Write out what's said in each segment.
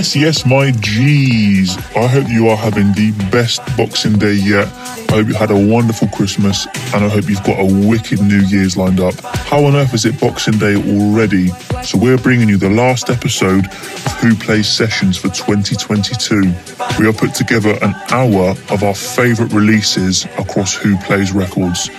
Yes, yes, my G's. I hope you are having the best Boxing Day yet. I hope you had a wonderful Christmas and I hope you've got a wicked New Year's lined up. How on earth is it Boxing Day already? So we're bringing you the last episode of Wh0 Plays Sessions for 2022. We have put together an hour of our favourite releases across Wh0 Plays Records.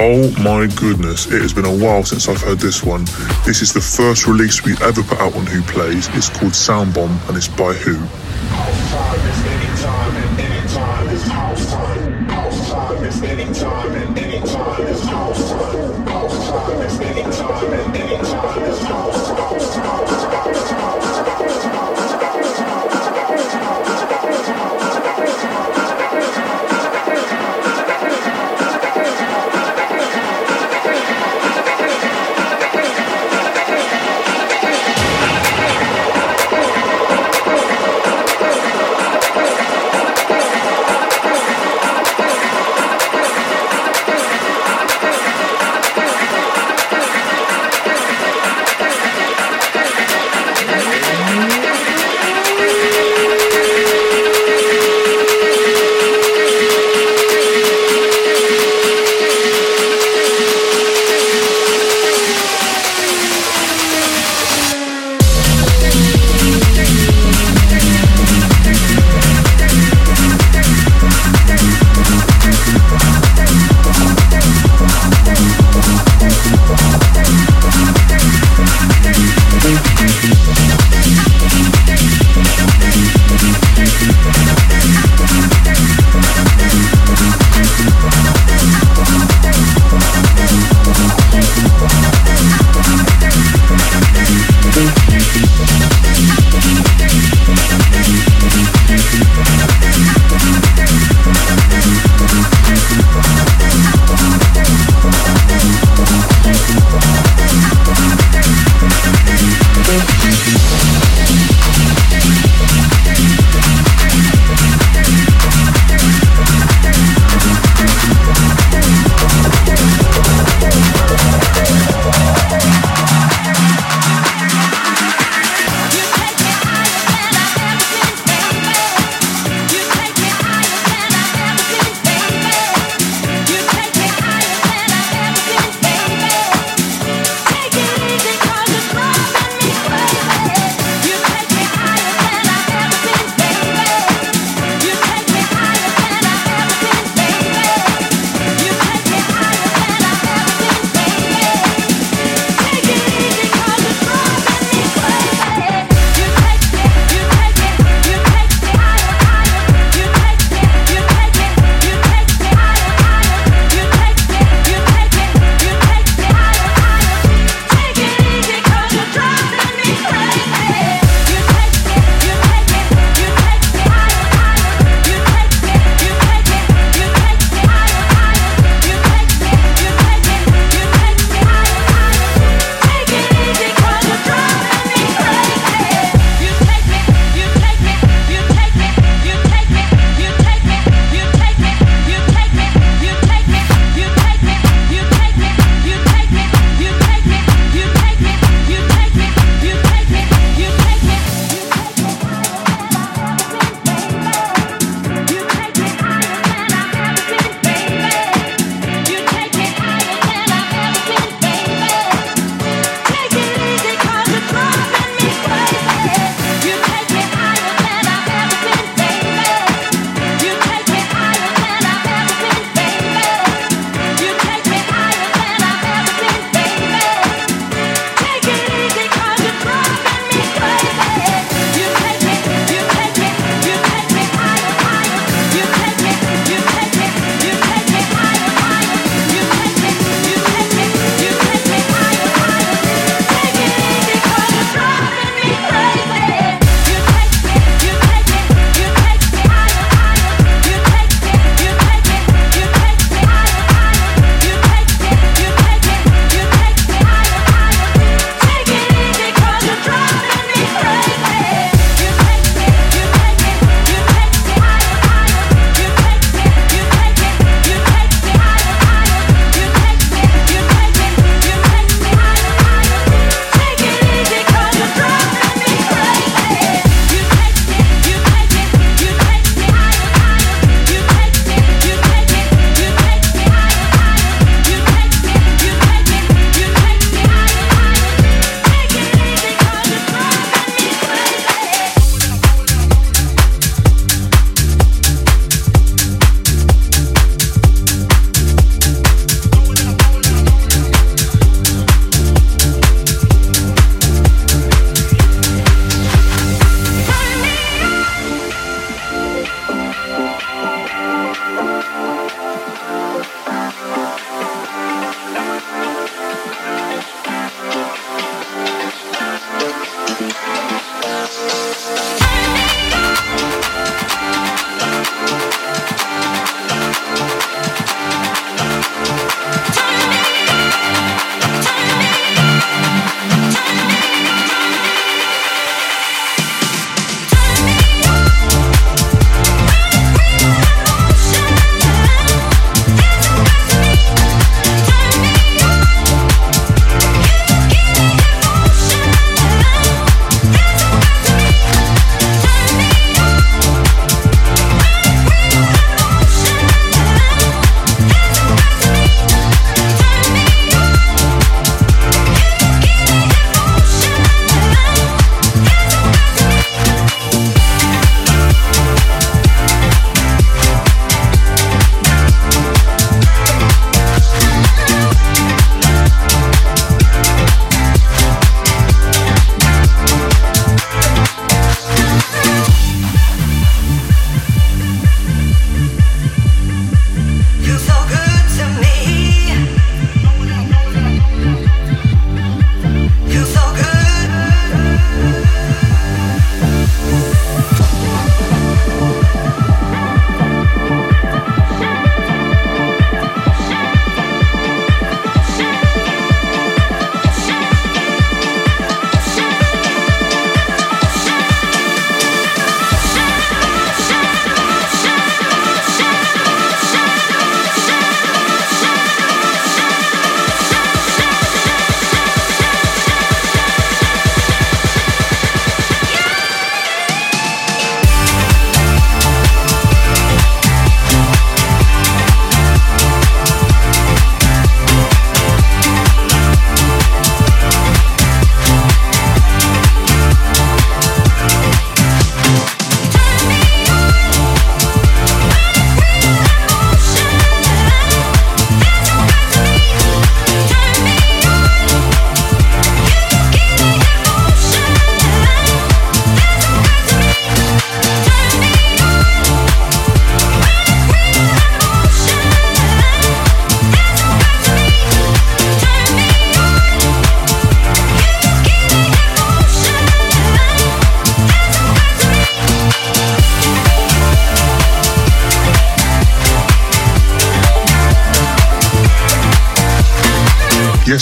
Oh my goodness, it has been a while since I've heard this one. This is the first release we ever put out on Wh0 Plays. It's called Sound Bomb and it's by Wh0.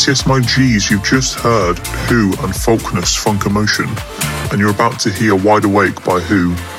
Yes, my G's, you've just heard Wh0 and Faulkner's Funk Emotion, and you're about to hear Wide Awake by Wh0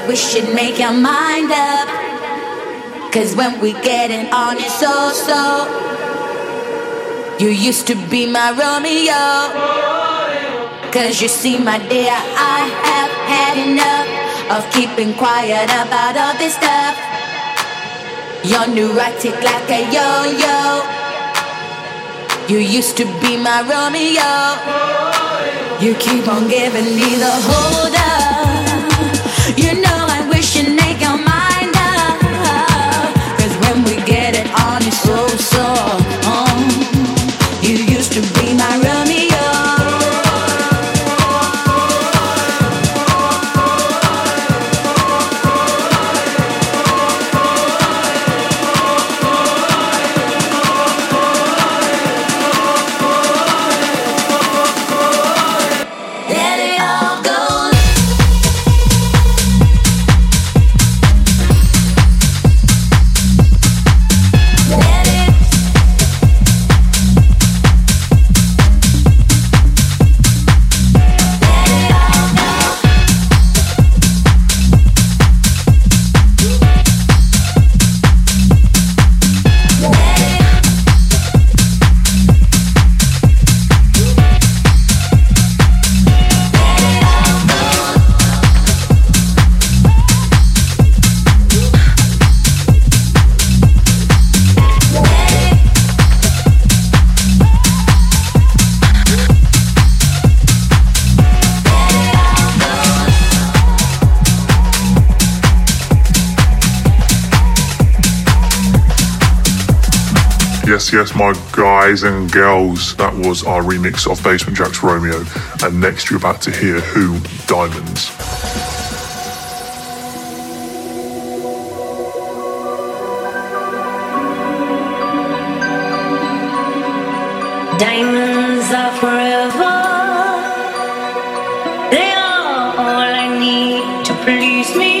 what, we should make our mind up. Cause when we get getting on it so so. You used to be my Romeo. Cause you see, my dear, I have had enough of keeping quiet about all this stuff. You're neurotic like a yo yo. You used to be my Romeo. You keep on giving me the hold. You know Yes, my guys and girls. That was our remix of Basement Jaxx's Romeo. And next, you're about to hear Wh0 Diamonds. Diamonds are forever. They are all I need to please me.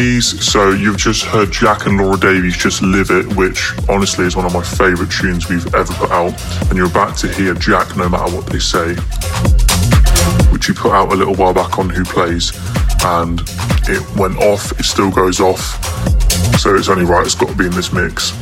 Donnies. So you've just heard Jacq and Laura Davies just live it, which honestly is one of my favourite tunes we've ever put out. And you're about to hear Jacq no matter what they say, which you put out a little while back on Wh0 Plays. And it went off, it still goes off. So it's only right, it's got to be in this mix.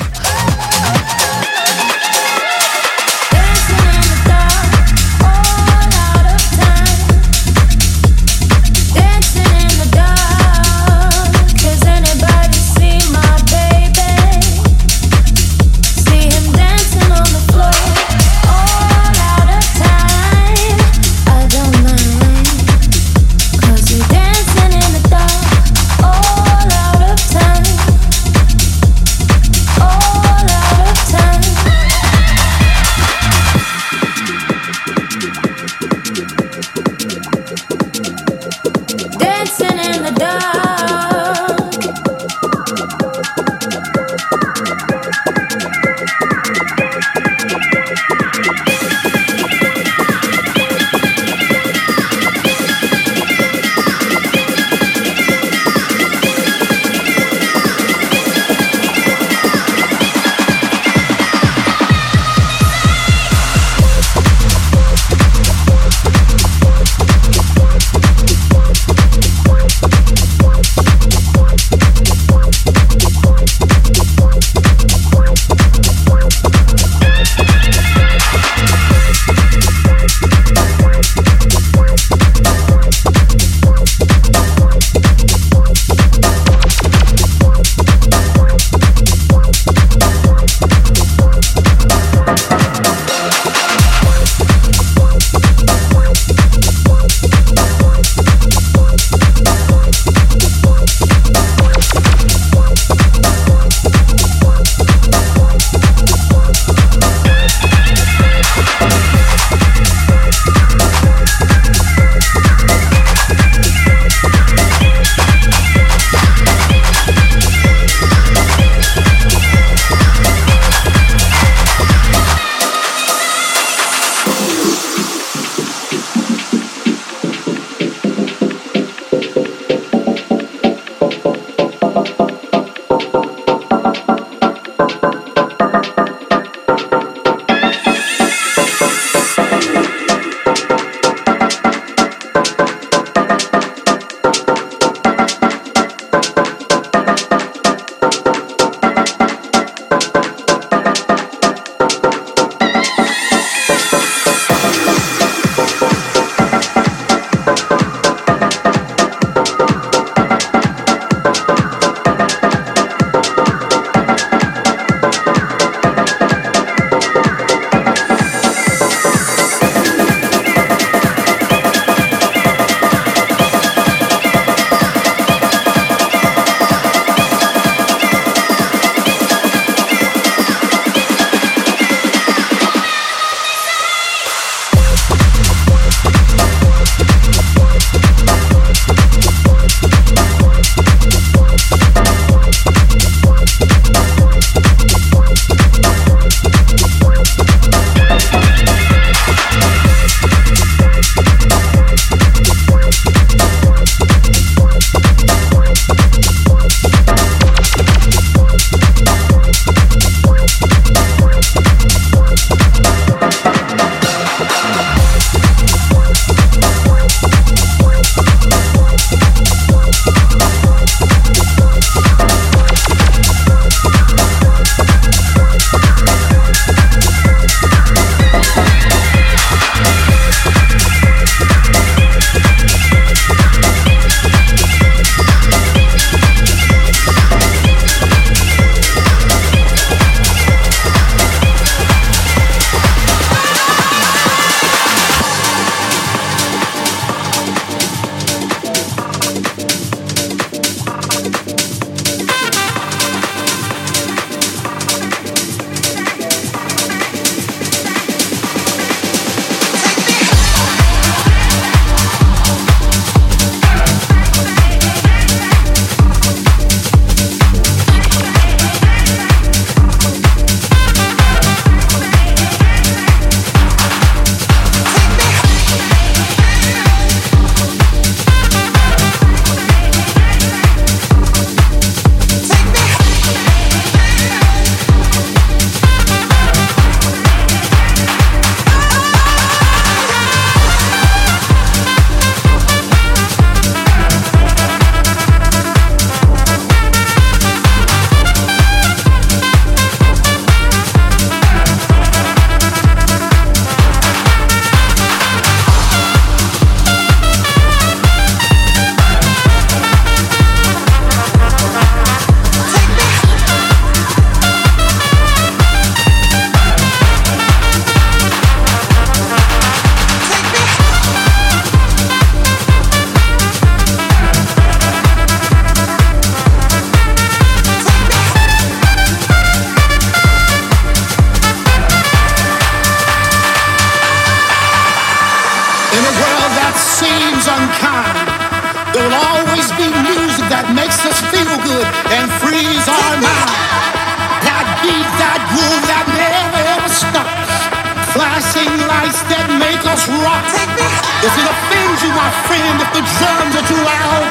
Does it offend you, my friend, if the drums are too loud?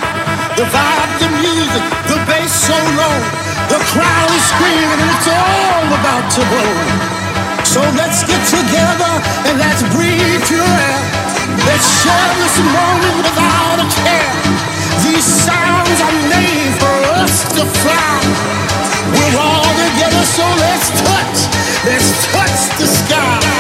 The vibe, the music, the bass so low. The crowd is screaming and it's all about to blow. So let's get together and let's breathe pure air. Let's share this moment without a care. These sounds are made for us to fly. We're all together, so let's touch. Let's touch the sky.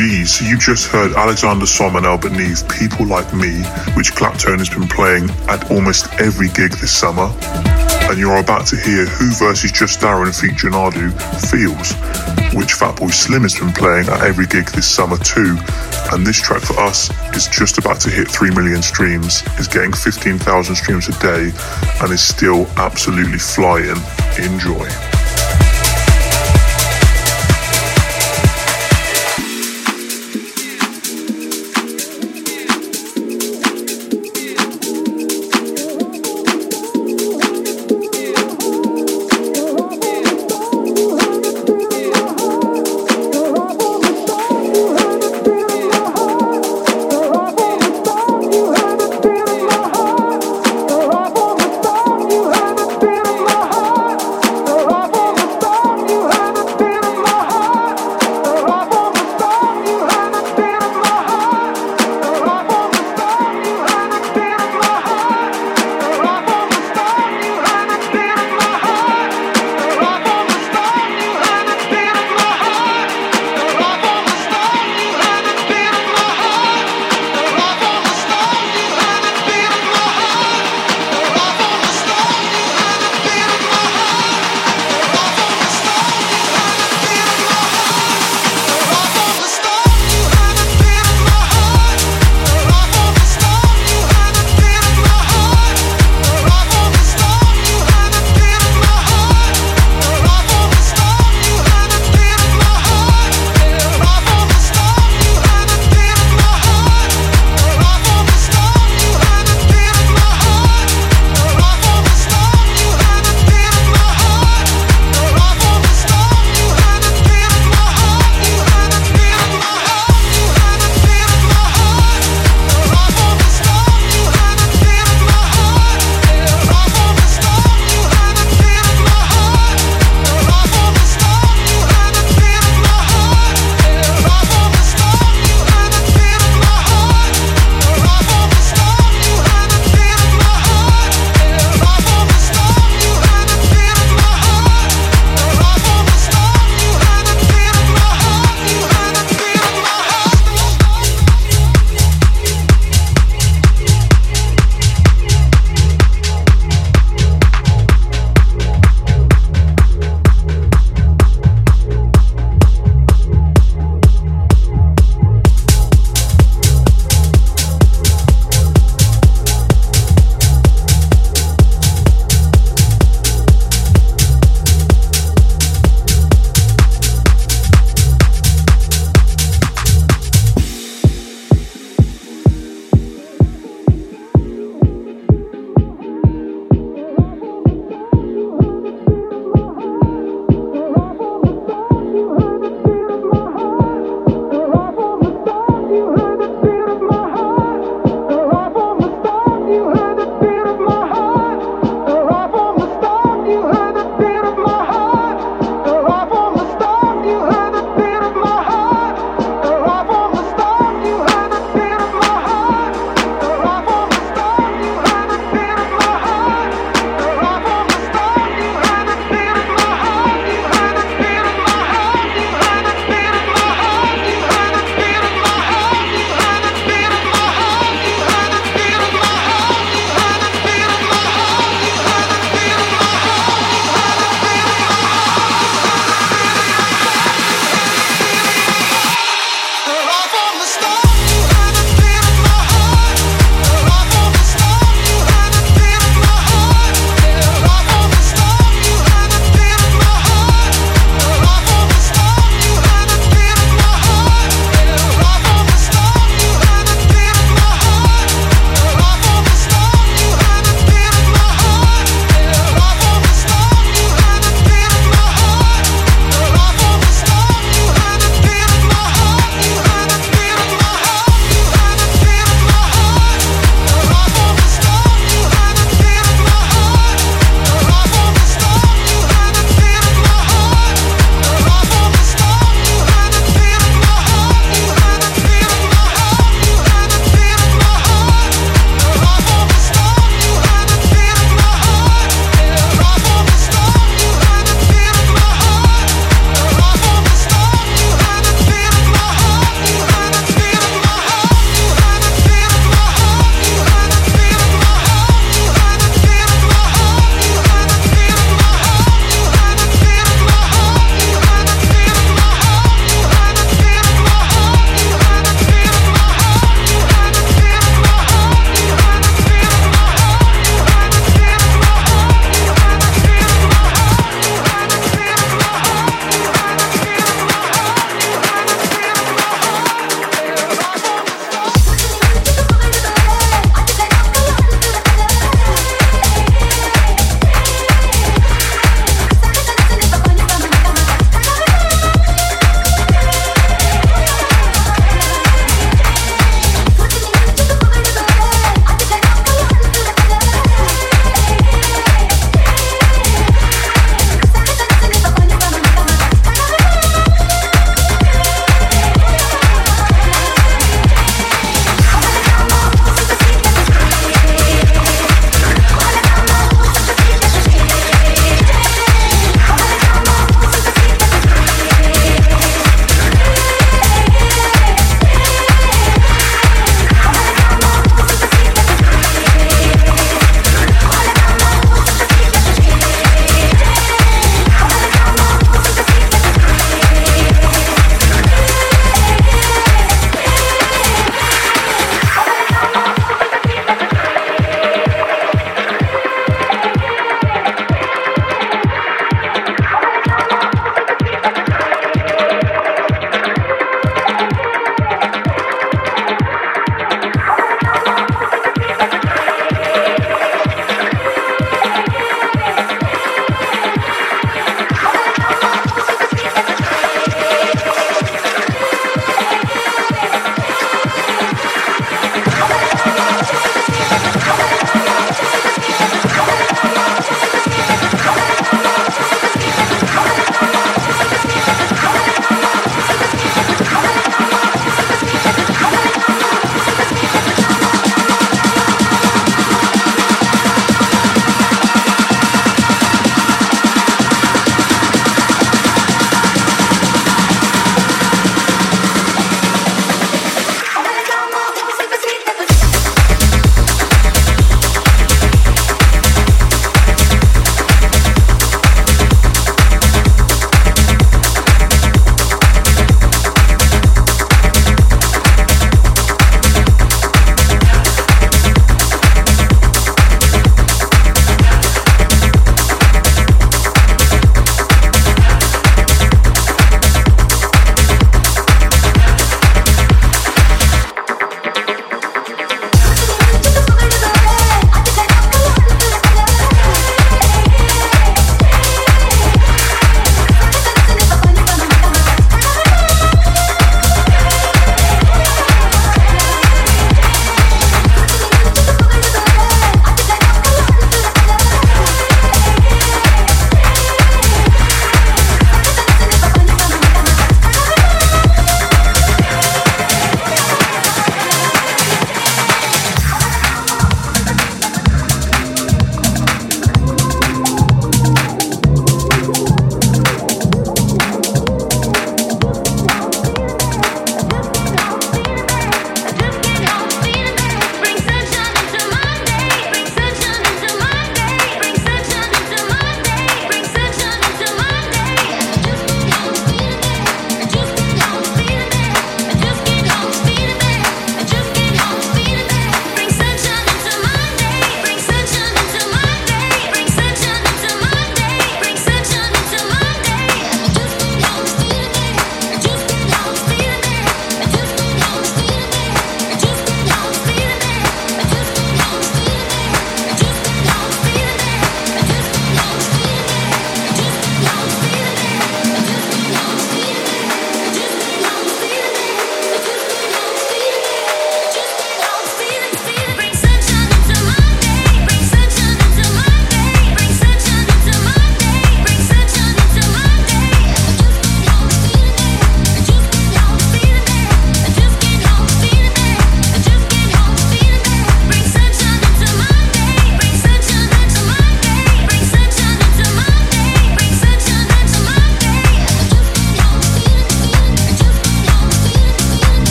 G's. You just heard Alexander Som and Albert Neve, People Like Me, which Claptone has been playing at almost every gig this summer. And you're about to hear Wh0 versus Just Darren featuring Adu, Feels, which Fatboy Slim has been playing at every gig this summer too. And this track for us is just about to hit 3 million streams, is getting 15,000 streams a day, and is still absolutely flying. Enjoy.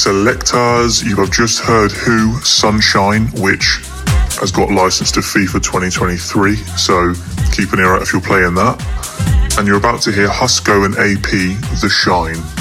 Selectors, you have just heard Wh0 Sunshine, which has got licensed to FIFA 2023, so keep an ear out if you're playing that. And you're about to hear Husko and AP, The Shine.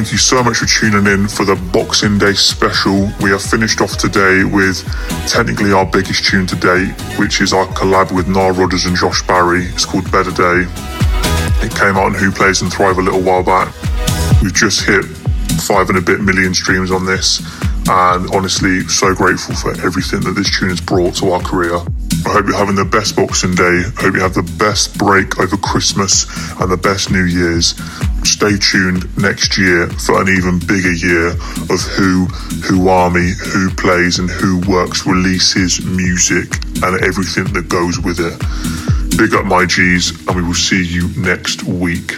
Thank you so much for tuning in for the Boxing Day special. We have finished off today with technically our biggest tune to date, which is our collab with Nile Rodgers and Josh Barry. It's called Better Day. It came out on Wh0 Plays and Thrive a little while back. We've just hit five and a bit million streams on this, and honestly, so grateful for everything that this tune has brought to our career. I hope you're having the best Boxing Day. I hope you have the best break over Christmas and the best New Year's. Stay tuned next year for an even bigger year of Wh0, Wh0 army, Wh0 plays and Wh0 works, releases music and everything that goes with it. Big up my G's and we will see you next week.